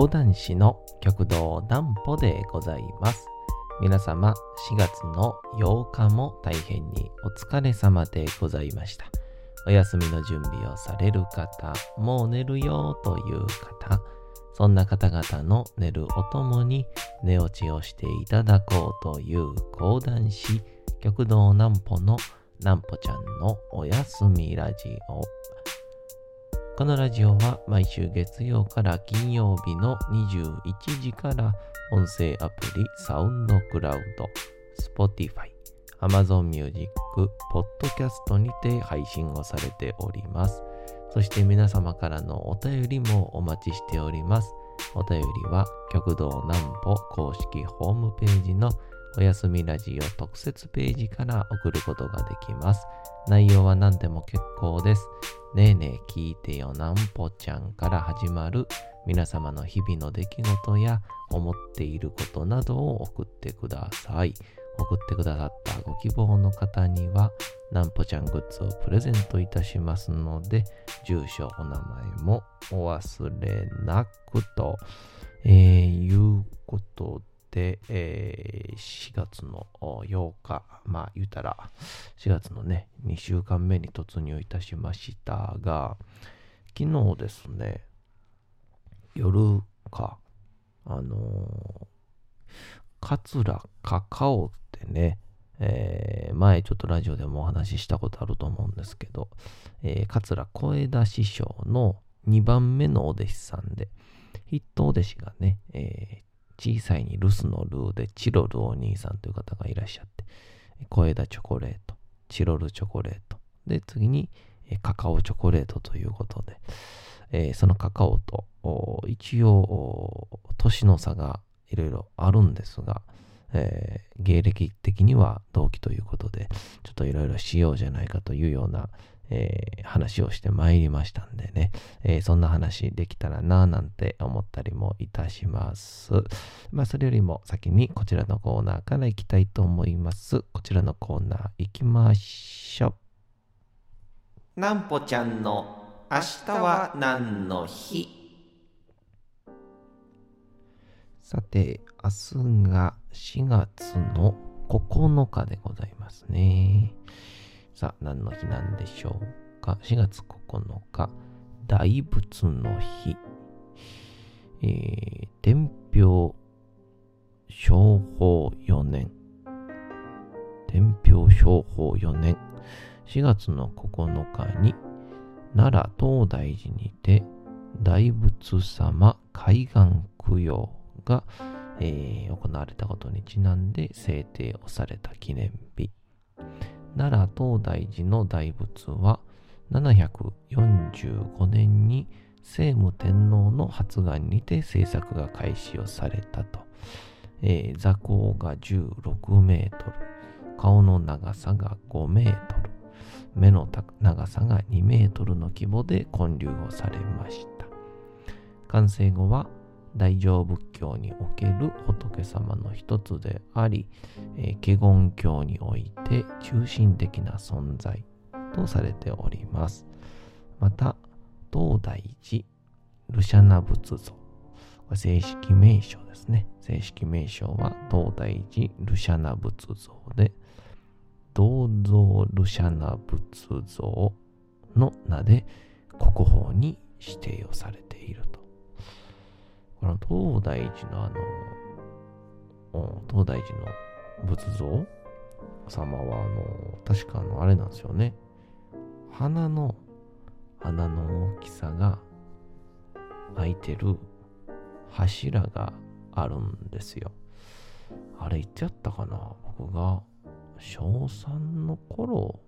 講談師の極道南歩でございます。皆様、4月の8日も大変にお疲れ様でございました。お休みの準備をされる方、もう寝るよという方、そんな方々の寝るおともに寝落ちをしていただこうという講談師、極道南歩の南歩ちゃんのおやすみラジオ。このラジオは毎週月曜から金曜日の21時から音声アプリサウンドクラウド、Spotify、Amazon Music、Podcast にて配信をされております。そして皆様からのお便りもお待ちしております。お便りは極道南歩公式ホームページのおやすみラジオ特設ページから送ることができます。内容は何でも結構です。ねえねえ聞いてよなんぽちゃんから始まる皆様の日々の出来事や思っていることなどを送ってください。送ってくださったご希望の方にはなんぽちゃんグッズをプレゼントいたしますので、住所、お名前もお忘れなくと、えーいうことで、えー4月の8日、まあ言うたら4月のね、2週間目に突入いたしましたが、昨日ですね、夜か、あのー、桂カカオってね、えー前ちょっとラジオでもお話ししたことあると思うんですけど、えー桂小枝師匠の2番目のお弟子さんで、筆頭弟子がね、えー小さいに留守のルーでチロルお兄さんという方がいらっしゃって、小枝チョコレート、チロルチョコレート、で、次に、カカオチョコレートということで、えーそのカカオと、一応、年の差がいろいろあるんですが、えー芸歴的には同期ということで、ちょっといろいろしようじゃないかというような、えー話をしてまいりましたんでね、えーそんな話できたらなぁなんて思ったりもいたします。まあ、それよりも先にこちらのコーナーから行きたいと思います。こちらのコーナー行きましょう。なんぽちゃんの明日は何の日？さて、明日が4月の9日でございますね。さあ、何の日なんでしょうか？4月9日、大仏の日。えー、天平商法4年。天平商法4年。4月の9日に、奈良東大寺にて、大仏様海岸供養が、えー行われたことにちなんで制定をされた記念日。奈良東大寺の大仏は745年に聖武天皇の発願にて制作が開始をされたと。えー座高が16メートル、顔の長さが5メートル、目の長さが2メートルの規模で建立をされました。完成後は大乗仏教における仏様の一つであり、えー、華厳教において中心的な存在とされております。また、東大寺ルシャナ仏像。正式名称ですね。正式名称は東大寺ルシャナ仏像で、銅像ルシャナ仏像の名で国宝に指定をされていると。この東大寺のあの、東大寺の仏像様は、あの、確かあの、あれなんですよね。鼻の穴の大きさが開いてる柱があるんですよ。あれ、いつやったかな？僕が小3の頃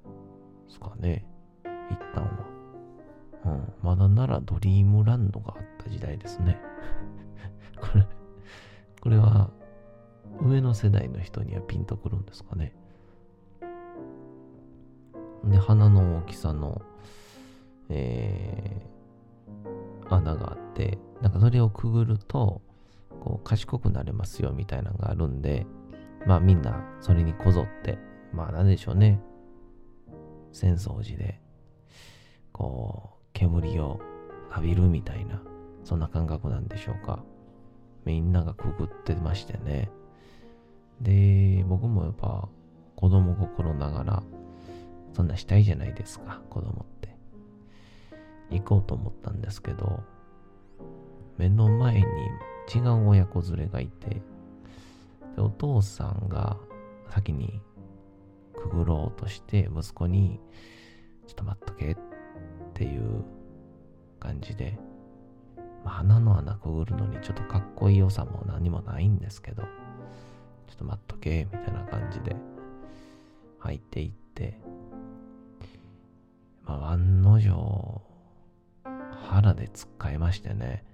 ですかね。行ったんは。うん。まだならドリームランドがあった時代ですね。これ、これは上の世代の人にはピンとくるんですかね。で、鼻の大きさの、えー、穴があって、なんかそれをくぐると、こう賢くなれますよみたいなのがあるんで、まあみんなそれにこぞって、まあなんでしょうね。浅草寺で、こう、煙を浴びるみたいな、そんな感覚なんでしょうか。みんながくぐってましてね。で、僕もやっぱ子供心ながら、そんなしたいじゃないですか、子供って。行こうと思ったんですけど、目の前に違う親子連れがいて、でお父さんが先にくぐろうとして息子に、ちょっと待っとけっていう感じで、まあ、鼻の穴くぐるのにちょっとかっこいい良さも何もないんですけど、ちょっと待っとけみたいな感じで入っていって、まあ、案の定、腹でつっかえましてね、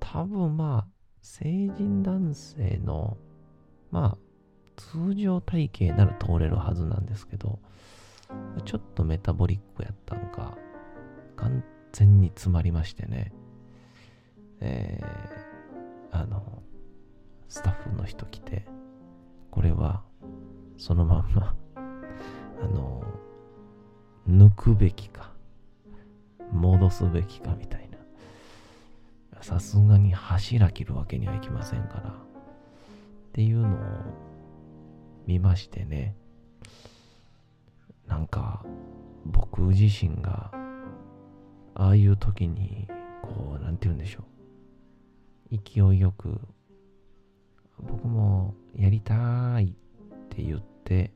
多分まあ、成人男性の、まあ、通常体型なら通れるはずなんですけど、ちょっとメタボリックやったんか、完全に詰まりましてね、えー、あの、スタッフの人来て、これは、そのまんま あの、抜くべきか、戻すべきかみたいな。さすがに柱切るわけにはいきませんから。っていうのを見ましてね。なんか、僕自身が、ああいう時に、こう、なんて言うんでしょう。勢いよく、僕もやりたいって言って、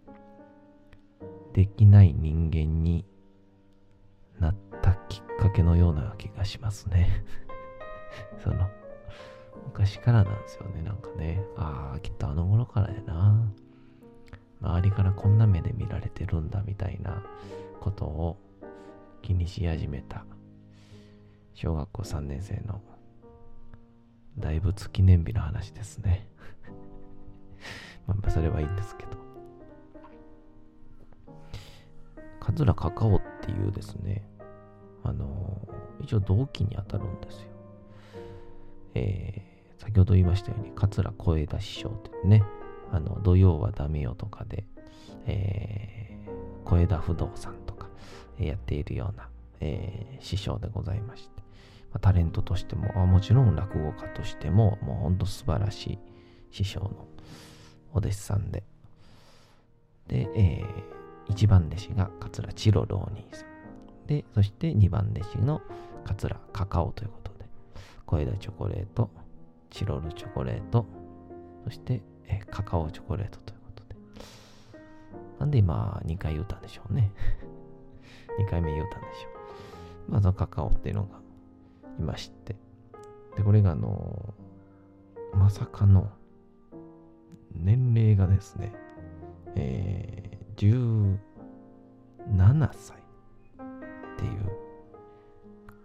できない人間になったきっかけのような気がしますね その、昔からなんですよね、なんかね。ああ、きっとあの頃からやな。周りからこんな目で見られてるんだみたいなことを気にし始めた小学校3年生の大仏記念日の話ですね。まあそれはいいんですけど。桂カカオっていうですねあの一応同期に当たるんですよ。えー、先ほど言いましたように桂小枝師匠ってねあの、土曜はダメよとかで、えー、小枝不動産とか、やっているような、えー、師匠でございまして、タレントとしても、もちろん落語家としても、もうほんと素晴らしい師匠のお弟子さんで、で、えー、一番弟子が桂チロ浪人さん。で、そして二番弟子の桂カカオということで、小枝チョコレート、チロルチョコレート、そしてえカカオチョコレートということで。なんで今2回言うたんでしょうね。2回目言うたんでしょう。まずカカオっていうのがいまして。で、これがあのまさかの年齢がですね、えー、17歳っていう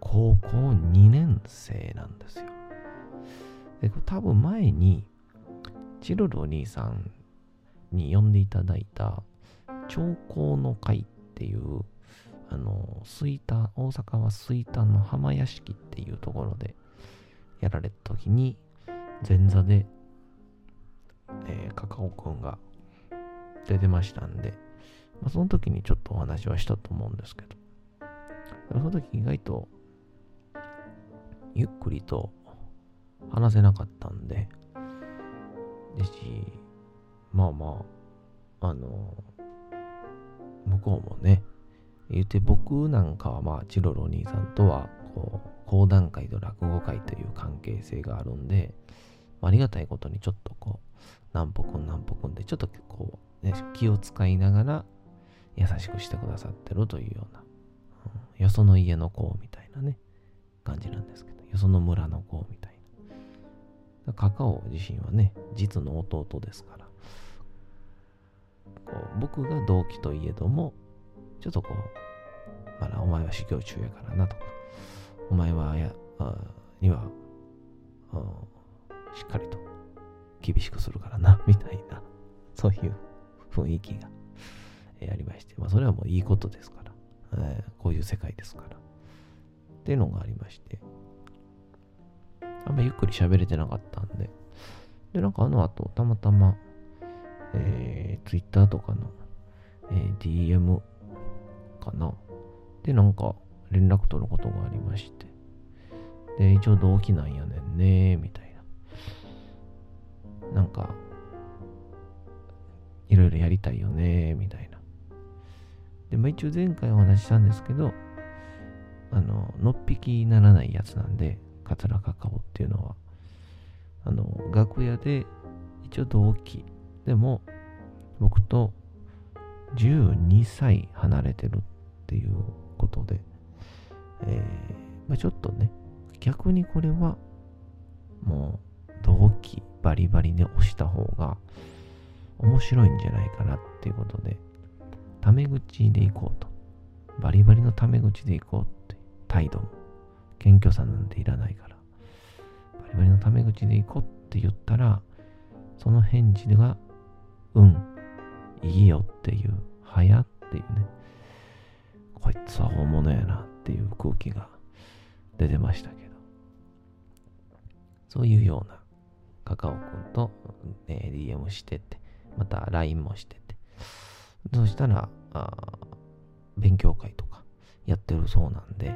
高校2年生なんですよ。で、多分前にチルルお兄さんに呼んでいただいた、長江の会っていう、あの、吹田、大阪は吹田の浜屋敷っていうところでやられた時に、前座で、えー、カカオくんが出てましたんで、まあ、その時にちょっとお話はしたと思うんですけど、その時意外と、ゆっくりと話せなかったんで、でし、まあまあ、あの、向こうもね、言って僕なんかはまあ、チロルお兄さんとは、こう、講談会と落語会という関係性があるんで、ありがたいことにちょっとこう、何歩くん何歩くんで、ちょっとこう、ね、気を使いながら優しくしてくださってるというような、うん、よその家の子みたいなね、感じなんですけど、よその村の子みたいな。カカオ自身はね、実の弟ですから、こう僕が同期といえども、ちょっとこう、まだお前は修行中やからなと。か、お前はやにはしっかりと厳しくするからな、みたいな、そういう雰囲気が、えありまして、まあそれはもういいことですから、えー、こういう世界ですから、っていうのがありまして、あんまゆっくり喋れてなかったんで。で、なんかあの後、たまたま、えー、Twitter とかの、えー、DM かな。で、なんか連絡取ることがありまして。で、一応同期なんやねんね、みたいななんか、いろいろやりたいよね、みたいな。で、まあ、一応前回お話ししたんですけど、あの、のっぴきにならないやつなんで、桂カカオっていうのは、あの、楽屋で一応同期。でも、僕と12歳離れてるっっていうことで、えー、まあ、ちょっとね、逆にこれは、もう、同期バリバリで押した方が面白いんじゃないかなっていうことで、タメ口でいこうと。バリバリのタメ口でいこうって態度も、謙虚さなんていらないから、バリバリのタメ口でいこうって言ったら、その返事が、うん、いいよっていう、はやっていうね、こいつは大物やなっていう空気が出てましたけど、そういうようなカカオくんと、ね、DM してて、また LINE もしてて、そしたら、勉強会とかやってるそうなんで、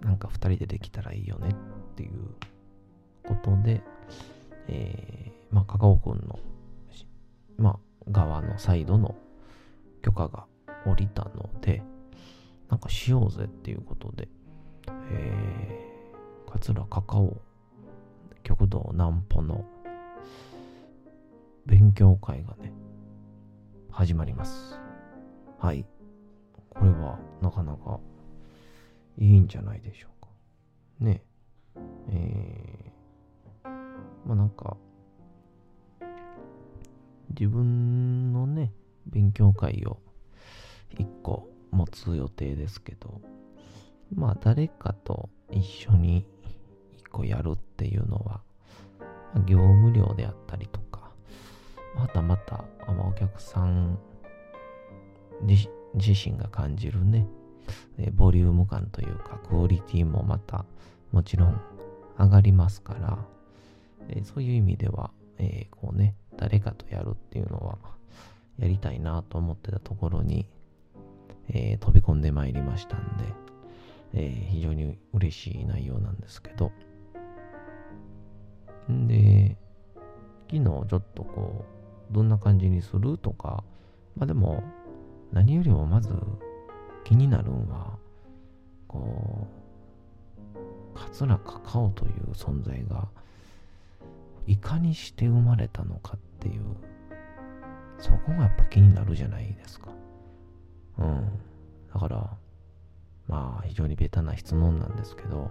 なんか二人でできたらいいよねっていうことで、えー、まあ、カカオくんの、まあ、側のサイドの許可が下りたので、なんかしようぜっていうことで、えー、桂カカオ極道南歩の勉強会がね、始まります。はい。これはなかなかいいんじゃないでしょうか。ねえ。ー、まあなんか、自分のね、勉強会を一個持つ予定ですけど、まあ誰かと一緒に一個やるっていうのは、業務量であったりとか、またまた、まあ、お客さん自身が感じるね、ボリューム感というか、クオリティもまた、もちろん上がりますから、えそういう意味では、えー、こうね、誰かとやるっていうのは、やりたいなと思ってたところに、えー、飛び込んでまいりましたんで、えー、非常に嬉しい内容なんですけど、んで、昨日ちょっとこう、どんな感じにするとか、まあでも、何よりもまず気になるんは、こう、桂カカオという存在が、いかにして生まれたのかっていう、そこがやっぱ気になるじゃないですか。うん。だから、まあ、非常にベタな質問なんですけど、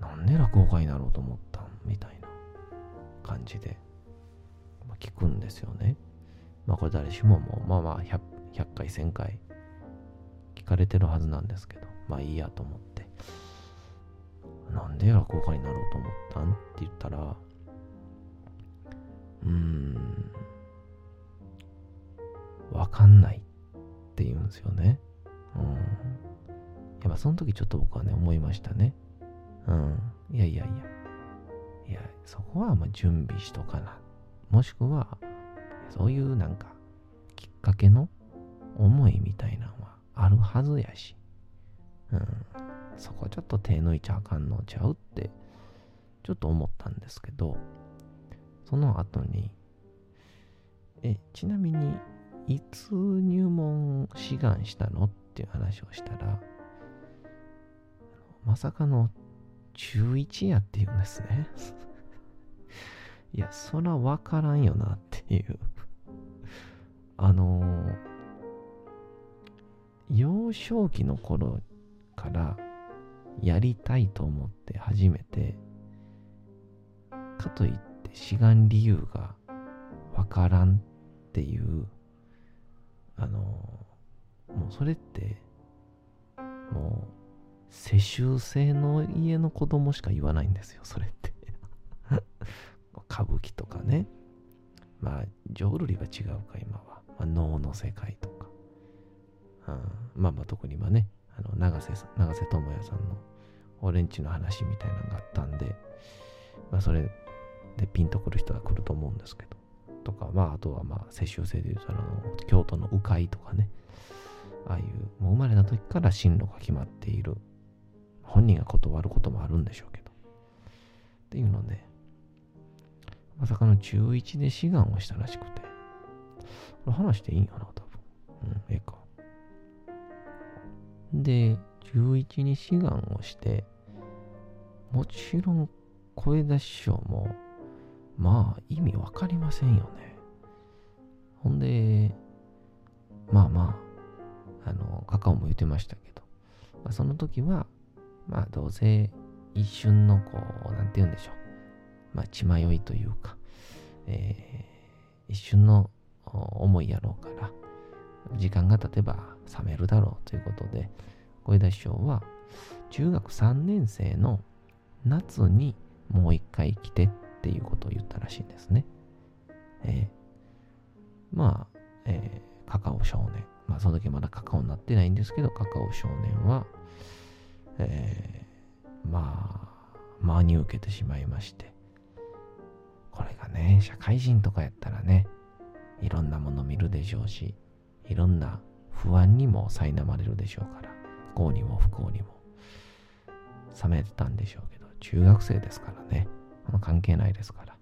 なんで落語家になろうと思ったん？みたいな感じで、まあ、聞くんですよね。まあこれ誰しももうまあまあ 100, 100回1000回聞かれてるはずなんですけど、まあいいやと思って、なんで落語家になろうと思ったん？って言ったら、うーん、わかんない。って言うんですよね。うん。やっぱその時ちょっと僕はね、思いましたね。うん。いやいやいや。いや、そこはま準備しとかな。もしくは、そういうなんか、きっかけの思いみたいなのはあるはずやし。うん。そこちょっと手抜いちゃあかんのちゃうって、ちょっと思ったんですけど、その後に、え、ちなみに、いつ入門志願したのっていう話をしたら、まさかの中1やって言うんですね。いや、そらわからんよなっていうあのー、幼少期の頃からやりたいと思って始めて、かといって志願理由がわからんっていう、あの、もうそれって、もう世襲制の家の子供しか言わないんですよ、それって 歌舞伎とかね。まあ、浄瑠璃は違うか、今は。まあ、能の世界とか。うん、まあまあ、特にはね、あの長瀬長瀬智也さんの俺んちの話みたいなのがあったんで、まあ、それでピンとくる人は来ると思うんですけど。とか、まあ、あとはまあ、世襲制で言うと、あの、京都の鵜飼とかね。ああいう、もう生まれた時から進路が決まっている本人が断ることもあるんでしょうけど。っていうので、まさかの中1で志願をしたらしくて。これ話していいんやな、多分。うん、ええか。で、中1に志願をして、もちろん声出し師匠も、まあ意味わかりませんよね。ほんで、まあまあ、あの、カカオも言ってましたけど、まあ、その時は、まあどうせ一瞬のこう、なんて言うんでしょう。まあ血迷いというか、えー、一瞬の思いやろうから、時間が経てば冷めるだろうということで、小枝師匠は中学3年生の夏にもう一回来てってていうことを言ったらしいんですね。えー、まあ、えー、カカオ少年。まあ、その時まだカカオになってないんですけど、カカオ少年は、えー、まあ、真に受けてしまいまして、これがね、社会人とかやったらね、いろんなもの見るでしょうし、いろんな不安にも苛まれるでしょうから、不幸にも不幸にも、冷めてたんでしょうけど、中学生ですからね、関係ないですから。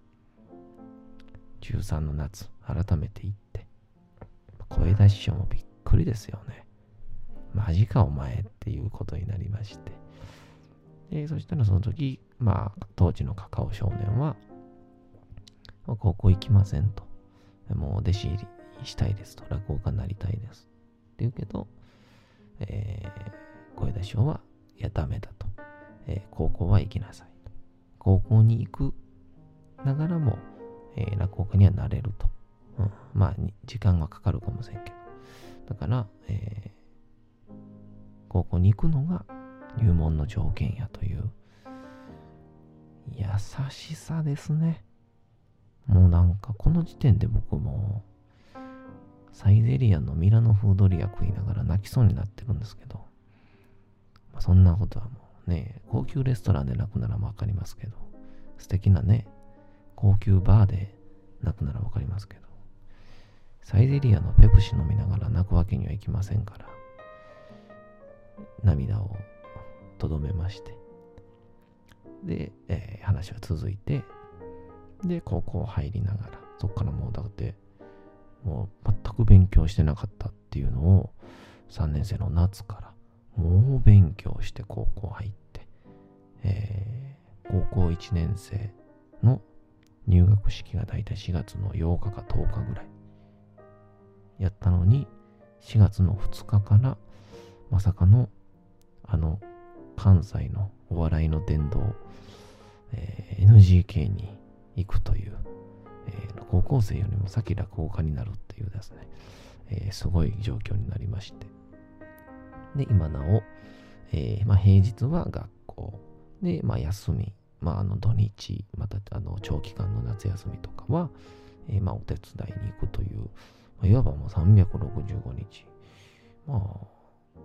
中3の夏、改めて行って、声出し師匠もびっくりですよね。マジかお前っていうことになりまして。で、そしたらその時、まあ、当時のカカオ少年は、高校行きませんと。もう弟子入りしたいですと。落語家になりたいです。って言うけど、えー、声出しは、いや、ダメだと。えー、高校は行きなさい。高校に行くながらも、えー、落語家にはなれると。うん、まあ、時間はかかるかもしれんけど。だから、えー、高校に行くのが入門の条件やという、優しさですね。もうなんかこの時点で僕もサイゼリアのミラノフードリア食いながら泣きそうになってるんですけど、まあ、そんなことはもうね、高級レストランで泣くならわかりますけど、素敵なね、高級バーで泣くならわかりますけど、サイゼリアのペプシ飲みながら泣くわけにはいきませんから、涙をとどめまして、で、えー、話は続いて、で、高校入りながら、そっからもうだって、もう全く勉強してなかったっていうのを、3年生の夏から、もう勉強して高校入って、えー、高校1年生の入学式がだいたい4月の8日か10日ぐらいやったのに、4月の2日からまさかのあの関西のお笑いの殿堂、えー、NGK に行くという、えー、高校生よりも先落語家になるっていうですね、えー、すごい状況になりまして。で、今なお、えー、まあ、平日は学校、で、まあ、休み、まあ、あの土日、またあの長期間の夏休みとかは、えまあ、お手伝いに行くという、まあ、いわばもう365日、まあ、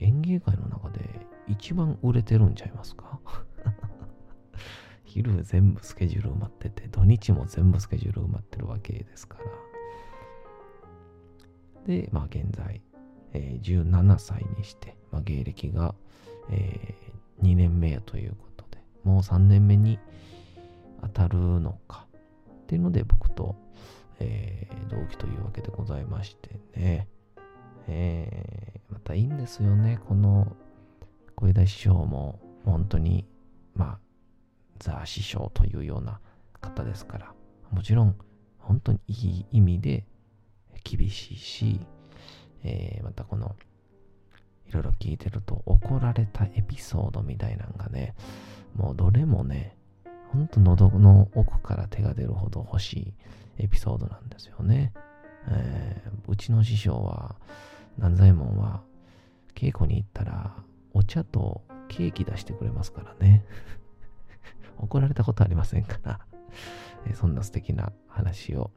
演芸界の中で一番売れてるんちゃいますか？昼全部スケジュール埋まってて、土日も全部スケジュール埋まってるわけですから。で、まあ現在、えー、17歳にして、まあ、芸歴が、えー、2年目やということで、もう3年目に当たるのかっていうので僕と、えー、同期というわけでございましてね。えー、またいいんですよね。この小枝師匠も本当に、まあ、ザ師匠というような方ですから、もちろん本当にいい意味で厳しいし、えー、またこの、いろいろ聞いてると怒られたエピソードみたいなのがね、もうどれもね、ほんと喉の奥から手が出るほど欲しいエピソードなんですよね。えー、うちの師匠は、南左衛門は、稽古に行ったら、お茶とケーキ出してくれますからね。怒られたことありませんから、えそんな素敵な話を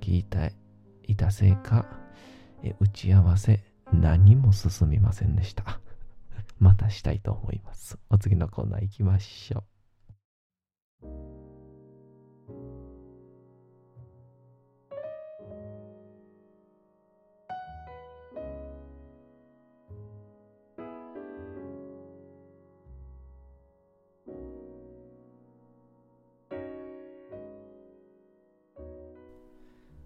聞いていたせいか、え打ち合わせ何も進みませんでした。またしたいと思います。お次のコーナー行きましょう。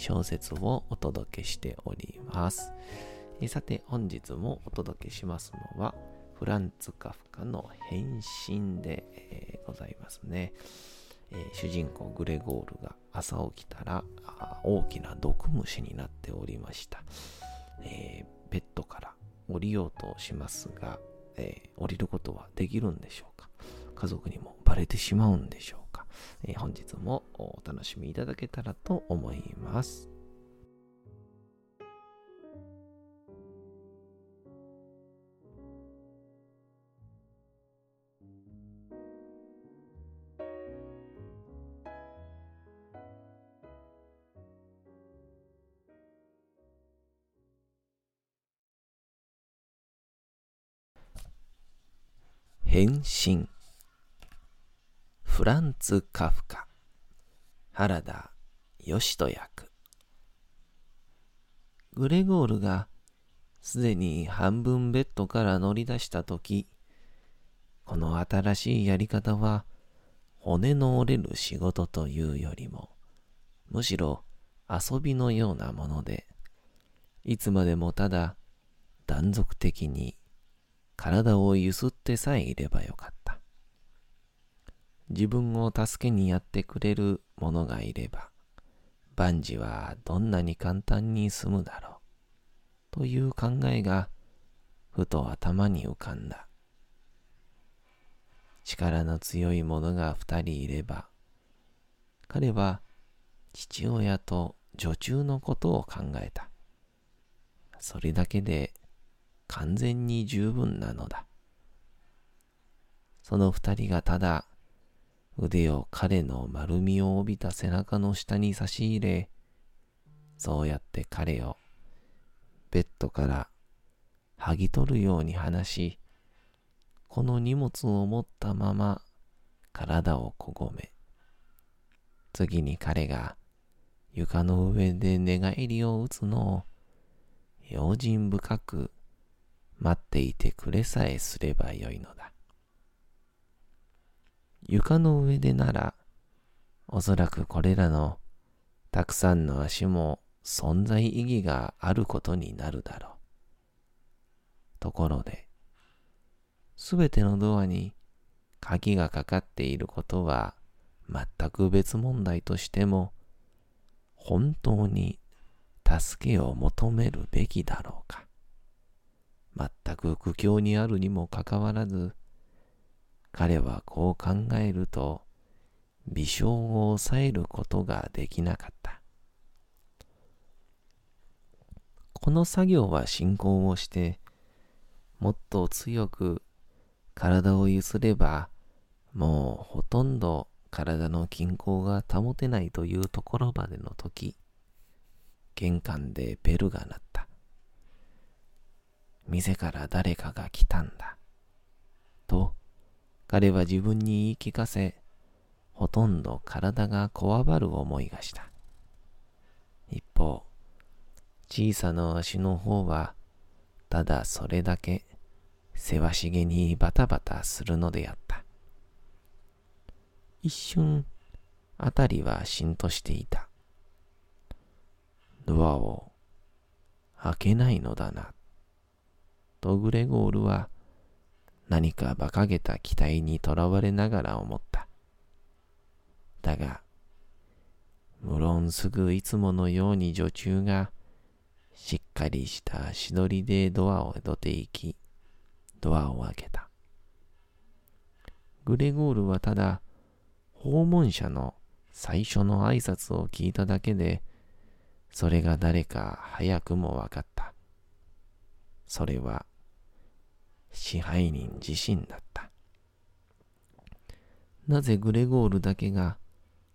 小説をお届けしております。えさて、本日もお届けしますのは、フランツ・カフカの変身で、え、ございますね、え、主人公グレゴールが朝起きたら大きな毒虫になっておりました。え、ベッドから降りようとしますが、え降りることはできるんでしょうか？家族にもバレてしまうんでしょうえー、本日もお楽しみいただけたらと思います。変身フランツ・カフカ原田義人役グレゴールがすでに半分ベッドから乗り出したとき、この新しいやり方は骨の折れる仕事というよりも、むしろ遊びのようなもので、いつまでもただ断続的に体をゆすってさえいればよかった。自分を助けにやってくれる者がいれば、万事はどんなに簡単に済むだろう。という考えが、ふと頭に浮かんだ。力の強い者が二人いれば、彼は父親と女中のことを考えた。それだけで完全に十分なのだ。その二人がただ腕を彼の丸みを帯びた背中の下に差し入れ、そうやって彼をベッドから剥ぎ取るように話し、この荷物を持ったまま体をこごめ、次に彼が床の上で寝返りを打つのを用心深く待っていてくれさえすればよいのだ。床の上でなら、おそらくこれらのたくさんの足も存在意義があることになるだろう。ところで、すべてのドアに鍵がかかっていることは全く別問題としても、本当に助けを求めるべきだろうか。全く苦境にあるにもかかわらず、彼はこう考えると、微笑を抑えることができなかった。この作業は進行をして、もっと強く体をゆすれば、もうほとんど体の均衡が保てないというところまでの時、玄関でベルが鳴った。店から誰かが来たんだ。と、彼は自分に言い聞かせ、ほとんど体がこわばる思いがした。一方、小さな足の方は、ただそれだけ、せわしげにバタバタするのであった。一瞬、あたりはしんとしていた。ドアを開けないのだな。とグレゴールは何か馬鹿げた期待にとらわれながら思った。だが、無論すぐいつものように女中がしっかりした足取りでドアを出て行き、ドアを開けた。グレゴールはただ訪問者の最初の挨拶を聞いただけで、それが誰か早くもわかった。それは支配人自身だった。なぜグレゴールだけが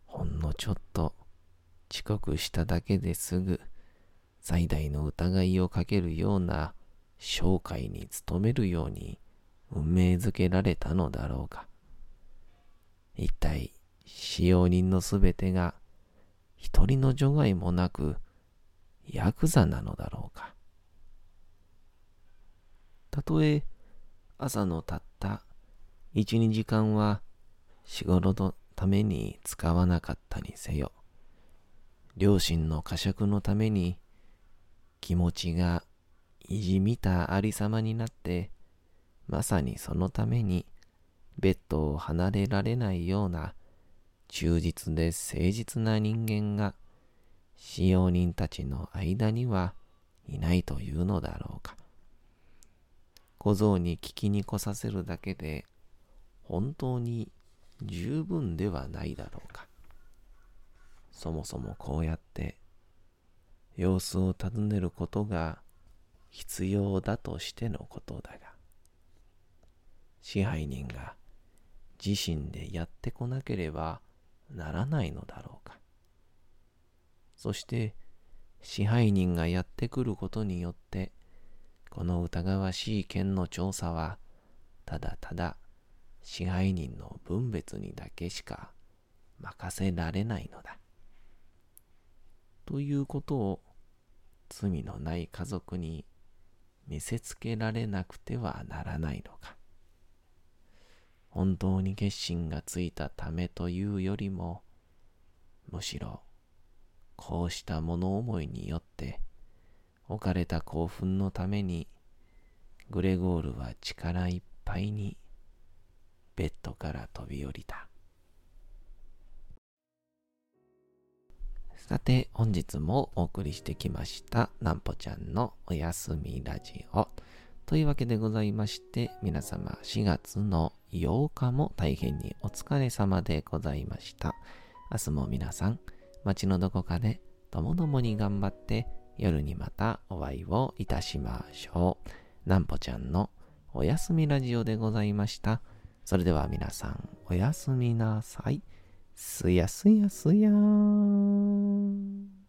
ほんのちょっと遅刻しただけですぐ最大の疑いをかけるような商会に勤めるように運命づけられたのだろうか。一体、使用人のすべてが一人の除外もなくヤクザなのだろうか。たとえ朝のたった一、二時間は仕事のために使わなかったにせよ、両親の呵責のために気持ちがいじみたありさまになって、まさにそのためにベッドを離れられないような忠実で誠実な人間が使用人たちの間にはいないというのだろうか。小僧に聞きに来させるだけで本当に十分ではないだろうか。そもそもこうやって様子を尋ねることが必要だとしてのことだが、支配人が自身でやってこなければならないのだろうか。そして支配人がやってくることによってこの疑わしい件の調査は、ただただ支配人の分別にだけしか任せられないのだ。ということを罪のない家族に見せつけられなくてはならないのか。本当に決心がついたためというよりも、むしろこうした物思いによって置かれた興奮のために、グレゴールは力いっぱいにベッドから飛び降りた。さて、本日もお送りしてきました、なんぽちゃんのおやすみラジオ。というわけでございまして、皆様4月の8日も大変にお疲れ様でございました。明日も皆さん、街のどこかでともどもに頑張って夜にまたお会いをいたしましょう。なんぽちゃんのおやすみラジオでございました。それでは皆さん、おやすみなさい。すやすやすやーん。